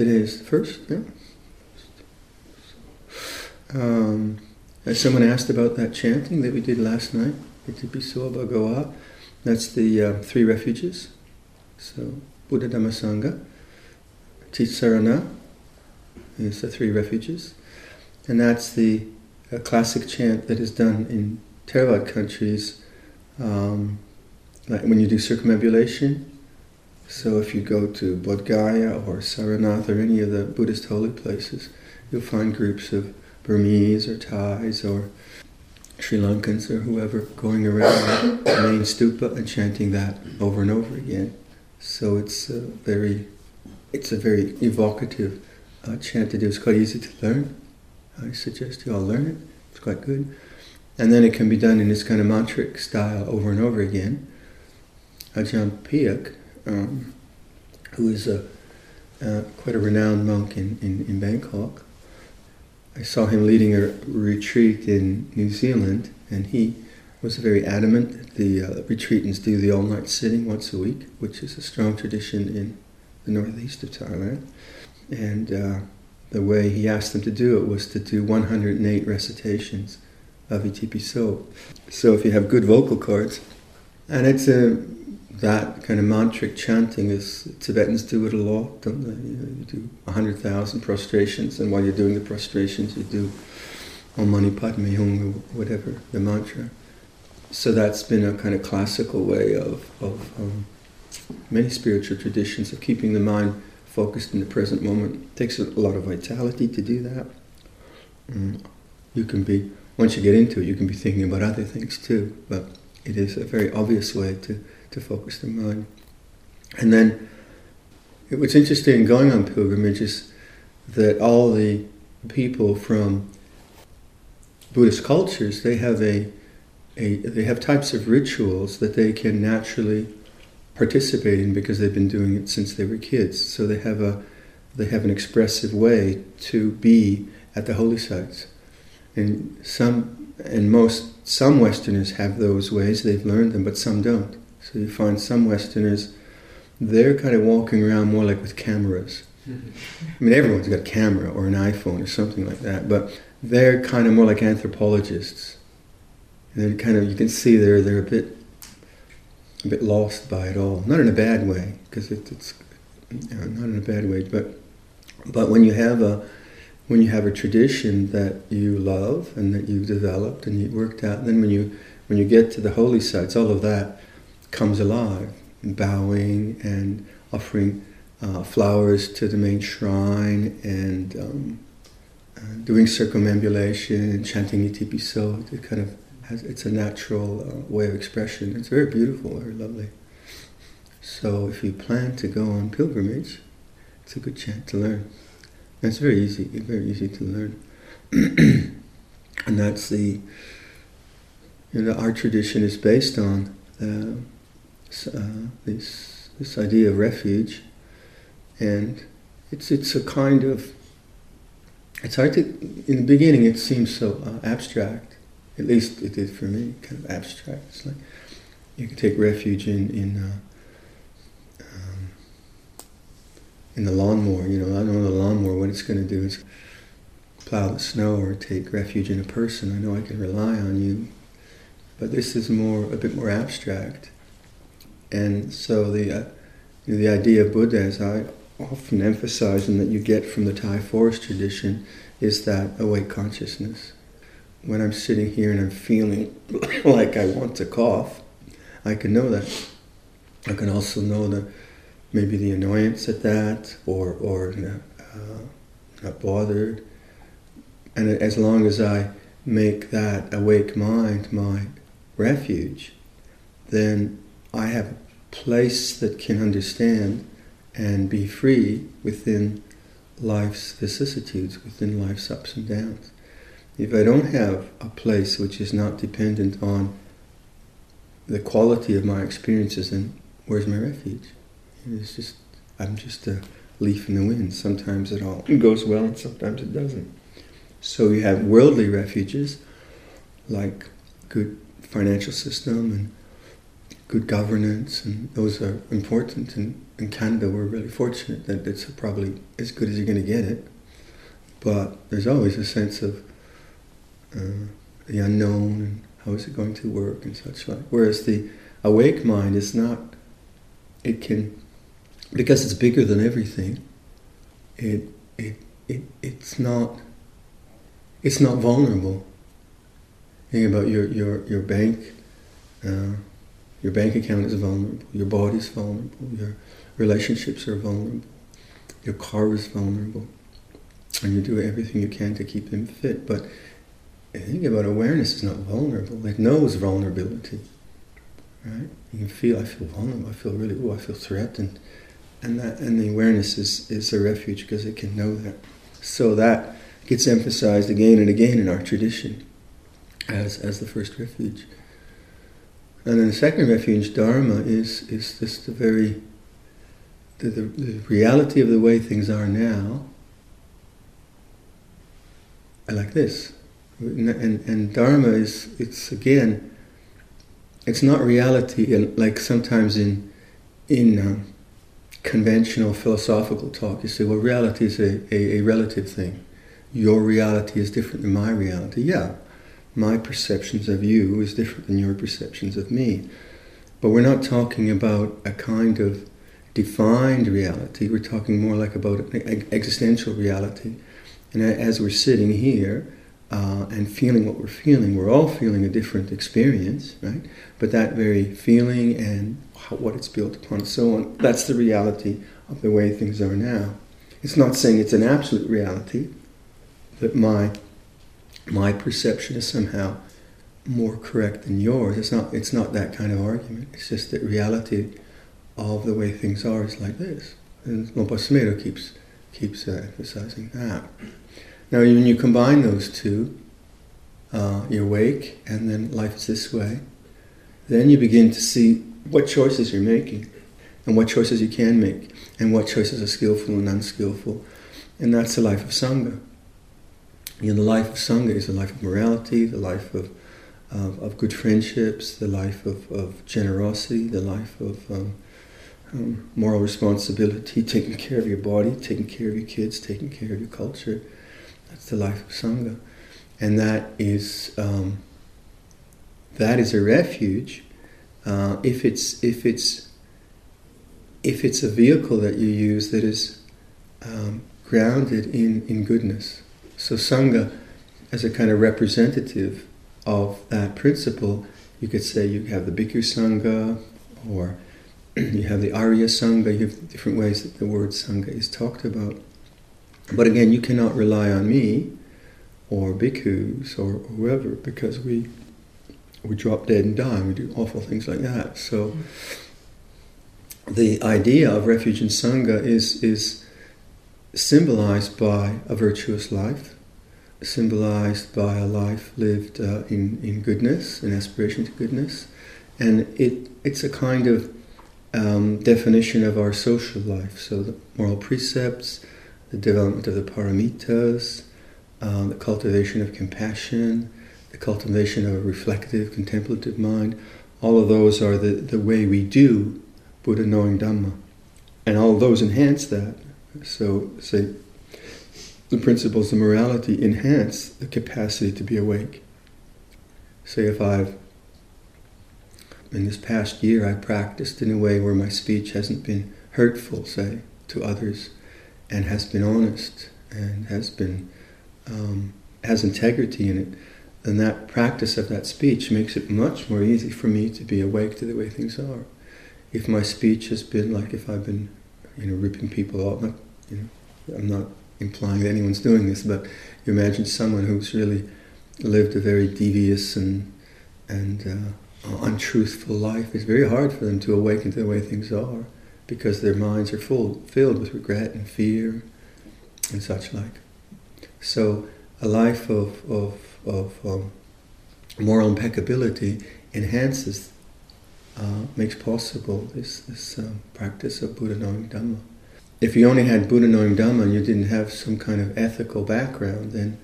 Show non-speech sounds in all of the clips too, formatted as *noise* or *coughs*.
Today is the first, yeah. Um, someone asked about that chanting that we did last night. That's the uh, three refuges. So, Buddha Dhamma Sangha, Tisarana is the three refuges. And that's the uh, classic chant that is done in Theravada countries um, like when you do circumambulation. So if you go to Bodh Gaya or Saranath or any of the Buddhist holy places, you'll find groups of Burmese or Thais or Sri Lankans or whoever going around *coughs* the main stupa and chanting that over and over again. So it's a very, it's a very evocative uh, chant to do. It's quite easy to learn. I suggest you all learn it. It's quite good. And then it can be done in this kind of mantric style over and over again. Ajahn Piak, um, who is a, uh, quite a renowned monk in, in, in Bangkok, I saw him leading a retreat in New Zealand, and he was very adamant. That the uh, retreatants do the all night sitting once a week, which is a strong tradition in the northeast of Thailand. And uh, the way he asked them to do it was to do 108 recitations of Itipiso. So if you have good vocal cords, and it's a that kind of mantric chanting is Tibetans do it a lot, don't they? You, know, you do 100,000 prostrations, and while you're doing the prostrations, you do Om Mani Padme Hum, whatever, the mantra. So that's been a kind of classical way of, of um, many spiritual traditions of keeping the mind focused in the present moment. It takes a lot of vitality to do that. Mm. You can be, once you get into it, you can be thinking about other things too, but it is a very obvious way to to focus the mind. And then, what's interesting going on pilgrimage is that all the people from Buddhist cultures they have a, a they have types of rituals that they can naturally participate in because they've been doing it since they were kids. So they have a they have an expressive way to be at the holy sites. And some and most some Westerners have those ways, they've learned them, but some don't. So you find some Westerners, they're kind of walking around more like with cameras. Mm-hmm. I mean, everyone's got a camera or an iPhone or something like that, but they're kind of more like anthropologists. They're kind of, you can see they're, they're a bit, a bit lost by it all. Not in a bad way, because it, it's, you know, not in a bad way, but, but when you have a, when you have a tradition that you love and that you've developed and you've worked out, then when you, when you get to the holy sites, all of that, comes alive, bowing and offering uh, flowers to the main shrine and um, uh, doing circumambulation and chanting Itipiso. It kind of has, it's a natural uh, way of expression. It's very beautiful, very lovely. So if you plan to go on pilgrimage, it's a good chant to learn. It's very easy, very easy to learn. *clears throat* and that's the, you know, our tradition is based on uh, uh, this this idea of refuge, and it's it's a kind of it's hard to in the beginning it seems so uh, abstract. At least it did for me, kind of abstract. It's like you can take refuge in in uh, um, in the lawnmower. You know, I know the lawnmower what it's going to do. It's plow the snow or take refuge in a person. I know I can rely on you, but this is more a bit more abstract. And so the, uh, you know, the idea of Buddha, as I often emphasize and that you get from the Thai forest tradition, is that awake consciousness. When I'm sitting here and I'm feeling *coughs* like I want to cough, I can know that. I can also know that maybe the annoyance at that or, or uh, not bothered. And as long as I make that awake mind my refuge, then I have a place that can understand and be free within life's vicissitudes, within life's ups and downs. If I don't have a place which is not dependent on the quality of my experiences, then where's my refuge? It's just I'm just a leaf in the wind. Sometimes it all *laughs* goes well, and sometimes it doesn't. So you have worldly refuges, like good financial system and good governance, and those are important. And in Canada, we're really fortunate that it's probably as good as you're going to get it. But there's always a sense of uh, the unknown and how is it going to work and such like. Whereas the awake mind is not, it can, because it's bigger than everything, it, it, it, it's not, it's not vulnerable. Think about your, your, your bank, uh, your bank account is vulnerable, your body is vulnerable, your relationships are vulnerable, your car is vulnerable, and you do everything you can to keep them fit. But think about awareness is not vulnerable. It knows vulnerability. Right? You can feel I feel vulnerable, I feel really oh I feel threatened. And that and the awareness is, is a refuge because it can know that. So that gets emphasized again and again in our tradition as as the first refuge. And then the second refuge, Dharma, is is just the very the, the, the reality of the way things are now. I like this and, and Dharma is, it's again, it's not reality like sometimes in, in um, conventional philosophical talk. You say, well, reality is a, a, a relative thing. Your reality is different than my reality. Yeah, my perceptions of you is different than your perceptions of me. But we're not talking about a kind of defined reality. We're talking more like about an existential reality. And as we're sitting here, uh, and feeling what we're feeling, we're all feeling a different experience, right? But that very feeling and how, what it's built upon, and so on, that's the reality of the way things are now. It's not saying it's an absolute reality, that my my perception is somehow more correct than yours. It's not. It's not that kind of argument. It's just that reality of the way things are is like this. And Luang Por Sumedho keeps keeps uh, emphasizing that. Now, when you combine those two, uh, you're awake, and then life is this way, then you begin to see what choices you're making, and what choices you can make, and what choices are skillful and unskillful. And that's the life of Sangha. You know, the life of Sangha is the life of morality, the life of, of, good friendships, the life of, of generosity, the life of um, um, moral responsibility, taking care of your body, taking care of your kids, taking care of your culture that's the life of Sangha. And that is, um, that is a refuge uh, if, it's, if, it's, if it's a vehicle that you use that is um, grounded in, in goodness. So Sangha, as a kind of representative of that principle, you could say you have the Bhikkhu Sangha, or *clears throat* you have the Arya Sangha, you have different ways that the word Sangha is talked about. But again, you cannot rely on me or bhikkhus or whoever because we we drop dead and die. And We do awful things like that. So the idea of refuge and sangha is is symbolized by a virtuous life, symbolized by a life lived uh, in in goodness, an aspiration to goodness, and it it's a kind of um, definition of our social life. So the moral precepts the development of the paramitas, uh, the cultivation of compassion, the cultivation of a reflective, contemplative mind. All of those are the, the way we do Buddha knowing Dhamma. And all those enhance that. So, say, the principles of morality enhance the capacity to be awake. Say, if I've, in this past year, I practiced in a way where my speech hasn't been hurtful, say, to others and has been honest and has been um, has integrity in it, then that practice of that speech makes it much more easy for me to be awake to the way things are. If my speech has been like if I've been, you know, ripping people off, you know, I'm not implying that anyone's doing this, but you imagine someone who's really lived a very devious and and uh, untruthful life. It's very hard for them to awaken to the way things are because their minds are full, filled with regret and fear and such like. So a life of, of, of um, moral impeccability enhances, uh, makes possible this, this um, practice of Buddha knowing Dhamma. If you only had Buddha knowing Dhamma and you didn't have some kind of ethical background, then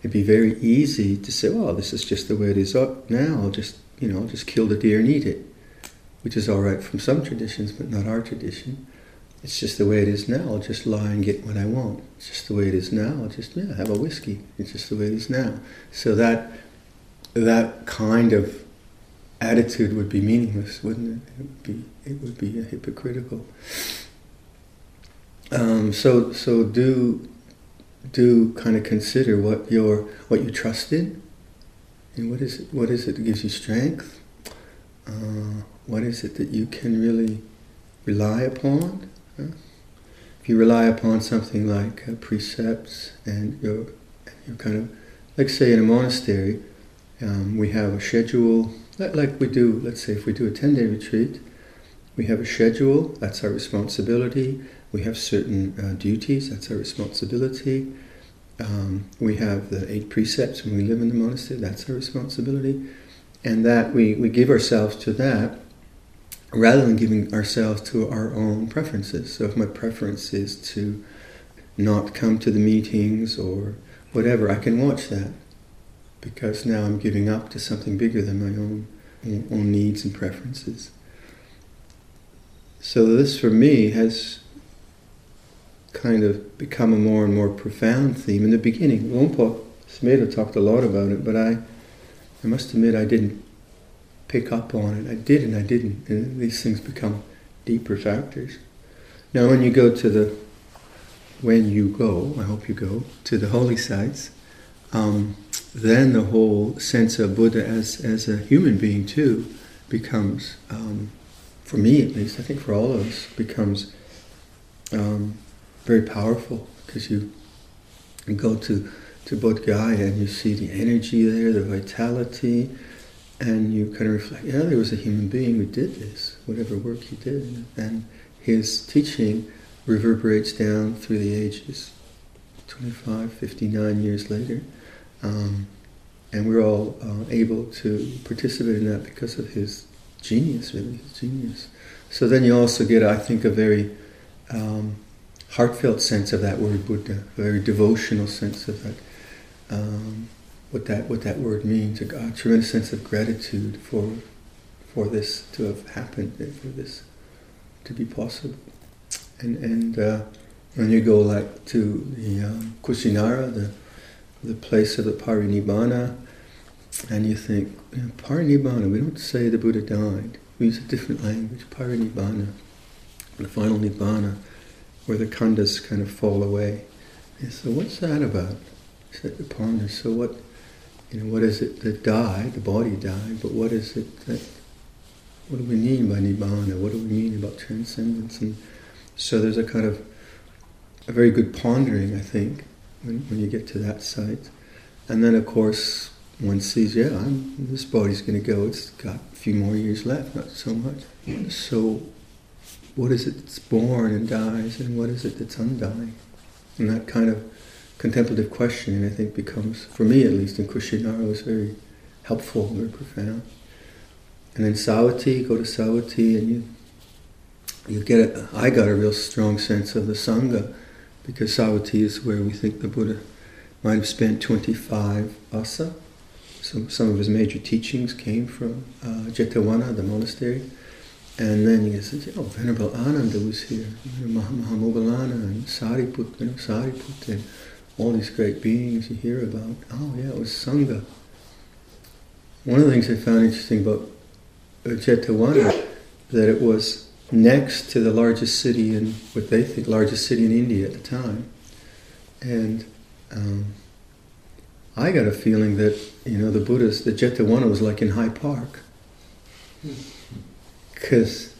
it'd be very easy to say, well, this is just the way it is now, I'll just, you know, I'll just kill the deer and eat it which is all right from some traditions, but not our tradition. it's just the way it is now. I'll just lie and get what I want. It's just the way it is now. I'll just yeah, have a whiskey. It's just the way it is now. So that that kind of attitude would be meaningless, wouldn't it? It would be it would be hypocritical. Um, so so do do kind of consider what your what you trust in, and what is it, what is it that gives you strength. Uh, what is it that you can really rely upon? If you rely upon something like uh, precepts and you're, you're kind of, like say in a monastery, um, we have a schedule, like we do, let's say if we do a 10 day retreat, we have a schedule, that's our responsibility. We have certain uh, duties, that's our responsibility. Um, we have the eight precepts when we live in the monastery, that's our responsibility. And that we, we give ourselves to that rather than giving ourselves to our own preferences. So if my preference is to not come to the meetings or whatever, I can watch that because now I'm giving up to something bigger than my own own needs and preferences. So this for me has kind of become a more and more profound theme. In the beginning, Luang Por Sumedho talked a lot about it, but I, I must admit I didn't pick up on it. I did and I didn't. And these things become deeper factors. Now, when you go to the, when you go, I hope you go, to the holy sites, um, then the whole sense of Buddha as, as a human being too becomes, um, for me at least, I think for all of us, becomes um, very powerful because you go to, to Bodh Gaya and you see the energy there, the vitality, and you kind of reflect, yeah, there was a human being who did this, whatever work he did, and his teaching reverberates down through the ages, 25, 59 years later. Um, and we're all uh, able to participate in that because of his genius, really, his genius. So then you also get, I think, a very um, heartfelt sense of that word Buddha, a very devotional sense of that. Um, what that what that word means, a, a tremendous sense of gratitude for for this to have happened, for this to be possible. And and uh, when you go like to the um, Kushinara, the the place of the Parinibbana, and you think, you know, Parinibbana, we don't say the Buddha died. We use a different language, Parinibbana, the final Nibbana, where the khandhas kind of fall away. And so what's that about? Set to ponder. So what you know, what is it that died? The body died, but what is it that, what do we mean by Nibbana? What do we mean about transcendence? And so there's a kind of, a very good pondering, I think, when, when you get to that site. And then, of course, one sees, yeah, I'm, this body's going to go. It's got a few more years left, not so much. So, what is it that's born and dies, and what is it that's undying? And that kind of contemplative questioning, I think, becomes, for me at least, in Kushinara, was very helpful, very profound. And then Savatthi, go to Savatthi, and you you get a, I got a real strong sense of the Sangha, because Savatthi is where we think the Buddha might have spent 25 vassa. So some of his major teachings came from uh, Jetavana, the monastery. And then you say, oh, Venerable Ananda was here, Mahamoggallana and Sariputta, you know, Sariputta, all these great beings you hear about. Oh yeah, it was Sangha. One of the things I found interesting about Jetavana, that it was next to the largest city in, what they think, largest city in India at the time. And um, I got a feeling that, you know, the Buddhas, the Jetavana was like in High Park. Because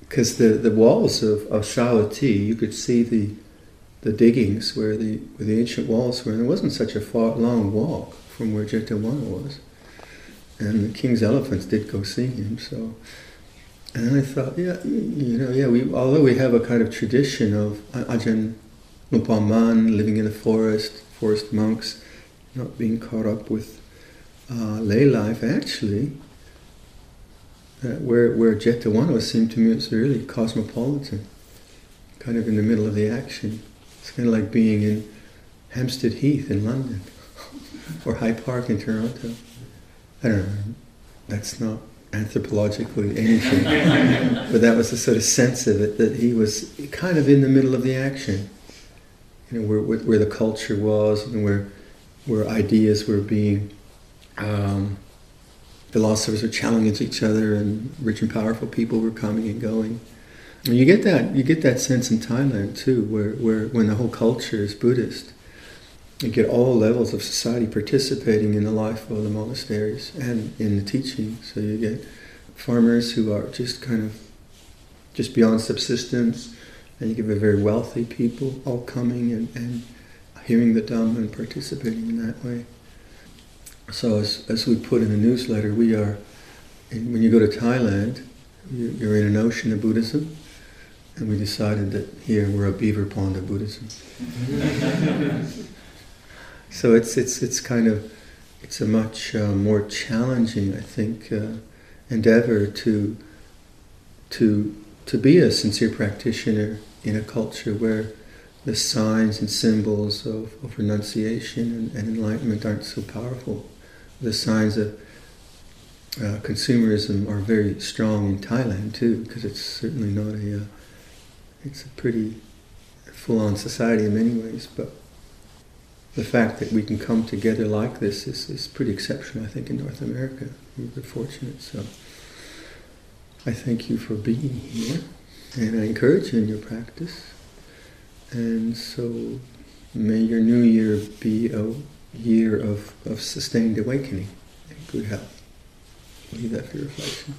because the, the walls of, of Savatthi, you could see the the diggings where the where the ancient walls were, and it wasn't such a far long walk from where Jetavana was. And the king's elephants did go see him, so and I thought, yeah, you know, yeah, we although we have a kind of tradition of Ajahn Lupaman living in the forest, forest monks, not being caught up with uh, lay life, actually, uh, where where Jetavana seemed to me was really cosmopolitan, kind of in the middle of the action. It's kind of like being in Hampstead Heath in London *laughs* or High Park in Toronto. I don't know. That's not anthropologically anything. *laughs* but that was the sort of sense of it that he was kind of in the middle of the action, you know, where, where, where the culture was and where where ideas were being um, philosophers were challenging each other and rich and powerful people were coming and going. You get that you get that sense in Thailand too, where, where when the whole culture is Buddhist, you get all levels of society participating in the life of the monasteries and in the teaching. So you get farmers who are just kind of just beyond subsistence, and you get very wealthy people all coming and, and hearing the Dhamma and participating in that way. So as, as we put in the newsletter, we are, when you go to Thailand, you're in an ocean of Buddhism, and we decided that here we're a beaver pond of Buddhism. *laughs* so it's, it's, it's kind of, it's a much uh, more challenging, I think, uh, endeavor to, to, to be a sincere practitioner in a culture where the signs and symbols of, of renunciation and, and, enlightenment aren't so powerful. The signs of uh, consumerism are very strong in Thailand too, because it's certainly not a, uh, it's a pretty full-on society in many ways. But the fact that we can come together like this is, is pretty exceptional, I think, in North America. We're fortunate. So I thank you for being here, and I encourage you in your practice. And so may your new year be a year of, of sustained awakening and good health. Leave that for reflection.